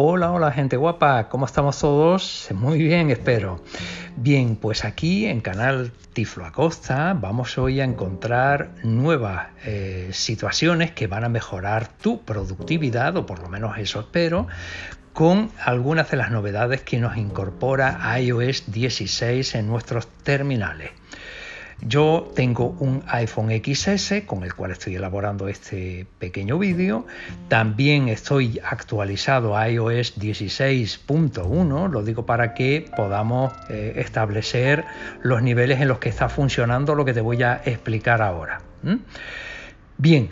Hola, hola gente guapa, ¿cómo estamos todos? Muy bien, espero. Bien, pues aquí en Canal Tiflo Acosta vamos hoy a encontrar nuevas eh, situaciones que van a mejorar tu productividad, o por lo menos eso espero, con algunas de las novedades que nos incorpora iOS 16 en nuestros terminales. Yo tengo un iPhone XS con el cual estoy elaborando este pequeño vídeo. También estoy actualizado a iOS 16.1, lo digo para que podamos eh, establecer los niveles en los que está funcionando lo que te voy a explicar ahora. Bien,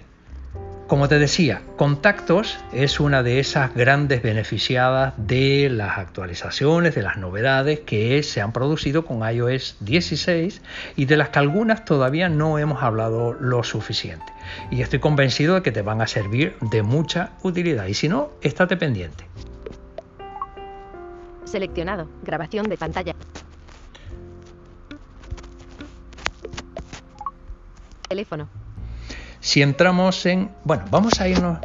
como te decía, Contactos es una de esas grandes beneficiadas de las actualizaciones, de las novedades que se han producido con iOS 16 y de las que algunas todavía no hemos hablado lo suficiente. Y estoy convencido de que te van a servir de mucha utilidad. Y si no, estate pendiente. Seleccionado. Grabación de pantalla. Teléfono. Si entramos en... Bueno, vamos a irnos...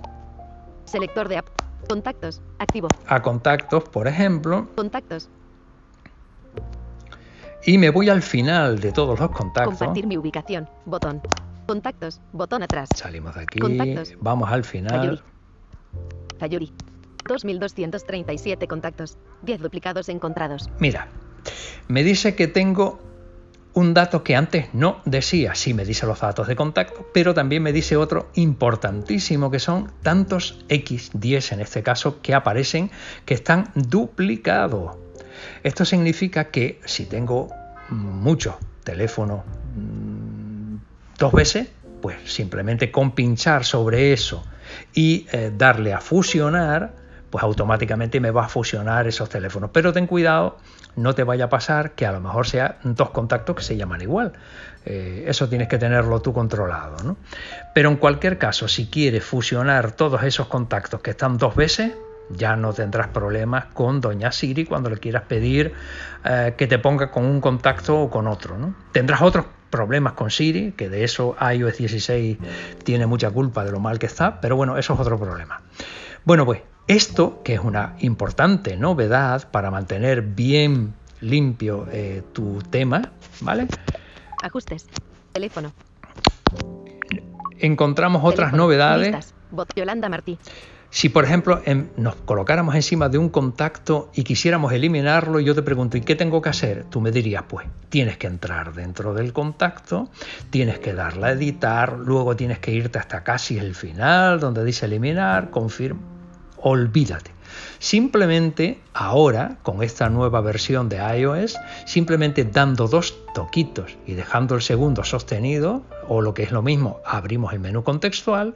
Selector de app. Contactos. Activo. A contactos, por ejemplo. Contactos. Y me voy al final de todos los contactos. Compartir mi ubicación. Botón. Contactos. Botón atrás. Salimos de aquí. Contactos. Vamos al final. Fayuri. 2237 contactos. 10 duplicados encontrados. Mira. Me dice que tengo un dato que antes no decía, sí me dice los datos de contacto, pero también me dice otro importantísimo que son tantos X10 en este caso que aparecen que están duplicados. Esto significa que si tengo muchos teléfonos mm, dos veces, pues simplemente con pinchar sobre eso y eh, darle a fusionar, pues automáticamente me va a fusionar esos teléfonos. Pero ten cuidado no te vaya a pasar que a lo mejor sean dos contactos que se llaman igual. Eh, eso tienes que tenerlo tú controlado. ¿no? Pero en cualquier caso, si quieres fusionar todos esos contactos que están dos veces, ya no tendrás problemas con Doña Siri cuando le quieras pedir eh, que te ponga con un contacto o con otro. ¿no? Tendrás otros problemas con Siri, que de eso iOS 16 tiene mucha culpa de lo mal que está, pero bueno, eso es otro problema. Bueno, pues esto, que es una importante novedad para mantener bien limpio eh, tu tema, ¿vale? Ajustes. Teléfono. Encontramos otras novedades. Yolanda Martí. Si, por ejemplo, nos colocáramos encima de un contacto y quisiéramos eliminarlo, y yo te pregunto, ¿y qué tengo que hacer? Tú me dirías, pues, tienes que entrar dentro del contacto, tienes que darle a editar, luego tienes que irte hasta casi el final, donde dice eliminar, confirma olvídate. Simplemente ahora, con esta nueva versión de iOS, simplemente dando dos toquitos y dejando el segundo sostenido, o lo que es lo mismo, abrimos el menú contextual.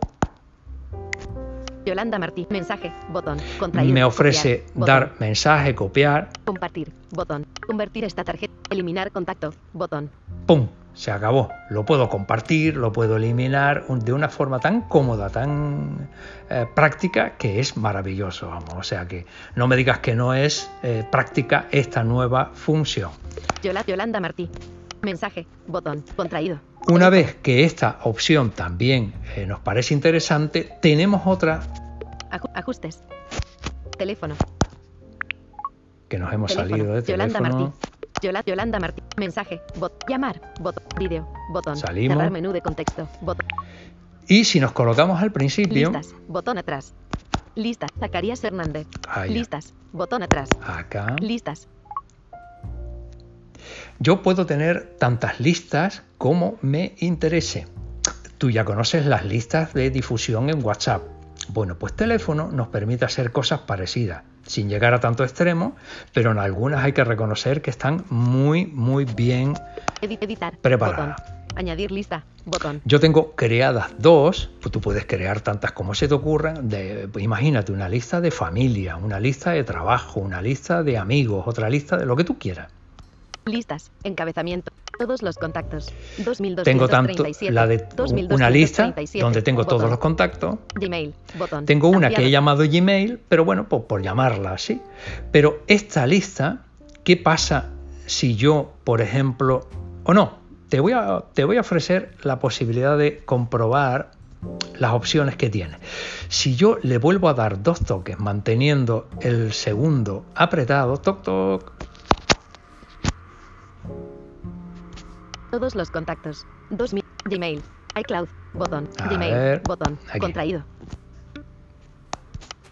Yolanda Martí, mensaje, botón, Me ofrece dar mensaje, copiar. Compartir, botón, convertir esta tarjeta, eliminar contacto, botón. ¡Pum! Se acabó. Lo puedo compartir, lo puedo eliminar de una forma tan cómoda, tan eh, práctica, que es maravilloso. Vamos. O sea que no me digas que no es eh, práctica esta nueva función. Yolanda Martí. Mensaje, botón, contraído. Una vez que esta opción también eh, nos parece interesante, tenemos otra. Ajustes. Teléfono. Que nos hemos salido de teléfono. Yolanda Martí. Yolanda Martí. Mensaje. Bot. Llamar. Bot. Vídeo. Botón. Salimos. Cerrar menú de contexto. Y si nos colocamos al principio. Listas. Botón atrás. Listas. Zacarías Hernández. Listas. Botón atrás. Acá. Listas. Yo puedo tener tantas listas como me interese. Tú ya conoces las listas de difusión en WhatsApp. Bueno, pues teléfono nos permite hacer cosas parecidas sin llegar a tanto extremo, pero en algunas hay que reconocer que están muy, muy bien Editar, preparadas. Añadir lista, botón. Yo tengo creadas dos, pues tú puedes crear tantas como se te ocurran. De, pues imagínate una lista de familia, una lista de trabajo, una lista de amigos, otra lista de lo que tú quieras. Listas, encabezamiento, todos los contactos. Tengo tanto la de una lista donde tengo todos los contactos. Gmail, botón. Tengo una que he llamado Gmail, pero bueno, por, por llamarla así. Pero esta lista, ¿qué pasa si yo, por ejemplo, o no? Te voy a, te voy a ofrecer la posibilidad de comprobar las opciones que tiene. Si yo le vuelvo a dar dos toques manteniendo el segundo apretado, toc toc. Todos los contactos. 2000. Gmail. iCloud. Botón. Gmail. botón. Contraído.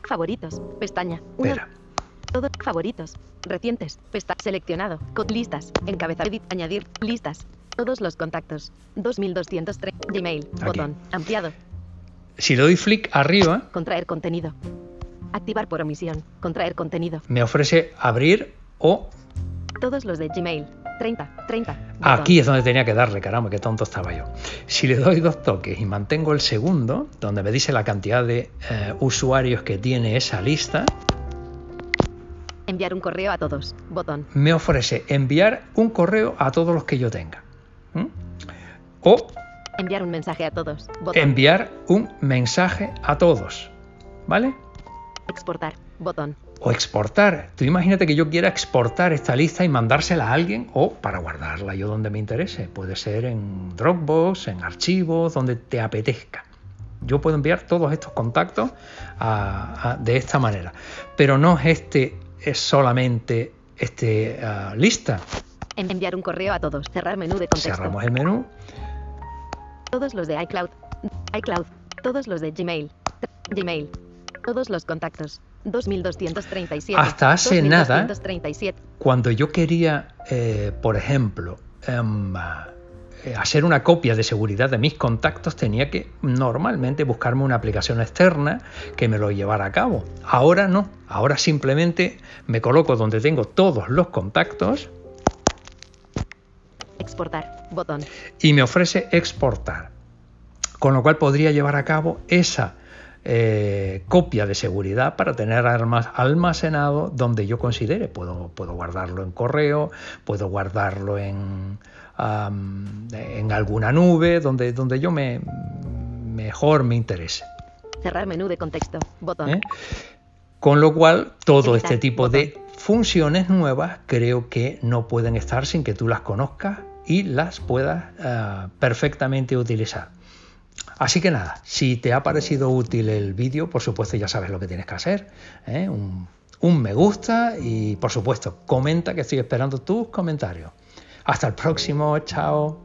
Favoritos. Pestaña. Espera. Todo. Favoritos. Recientes. Pestaña. Seleccionado. Listas. Encabezar. Edit. Añadir. Listas. Todos los contactos. 2203. Gmail. Botón. Ampliado. Si doy flick arriba. Contraer contenido. Activar por omisión. Contraer contenido. Me ofrece abrir o. Todos los de Gmail. 30, 30. Aquí es donde tenía que darle, caramba, qué tonto estaba yo. Si le doy dos toques y mantengo el segundo, donde me dice la cantidad de eh, usuarios que tiene esa lista. Enviar un correo a todos. Botón. Me ofrece enviar un correo a todos los que yo tenga. O enviar un mensaje a todos. Enviar un mensaje a todos. ¿Vale? Exportar. Botón. O exportar. Tú imagínate que yo quiera exportar esta lista y mandársela a alguien o para guardarla yo donde me interese. Puede ser en Dropbox, en archivos, donde te apetezca. Yo puedo enviar todos estos contactos de esta manera. Pero no es este es solamente este lista. Enviar un correo a todos. Cerrar menú de contexto. Cerramos el menú. Todos los de iCloud. iCloud. Todos los de Gmail. Gmail. Todos los contactos. 2237. Hasta hace nada, cuando yo quería, eh, por ejemplo, em, eh, hacer una copia de seguridad de mis contactos, tenía que normalmente buscarme una aplicación externa que me lo llevara a cabo. Ahora no, ahora simplemente me coloco donde tengo todos los contactos Exportar. Botón. Y me ofrece exportar. Con lo cual podría llevar a cabo esa eh, copia de seguridad para tener almacenado donde yo considere. Puedo, puedo guardarlo en correo, puedo guardarlo en, en alguna nube, donde, donde yo me mejor me interese. Cerrar menú de contexto. Botón. ¿Eh? Con lo cual, todo este tipo de funciones nuevas creo que no pueden estar sin que tú las conozcas y las puedas eh, perfectamente utilizar. Así que nada, si te ha parecido útil el vídeo, por supuesto ya sabes lo que tienes que hacer. ¿eh? Un, un me gusta y por supuesto comenta que estoy esperando tus comentarios. Hasta el próximo, chao.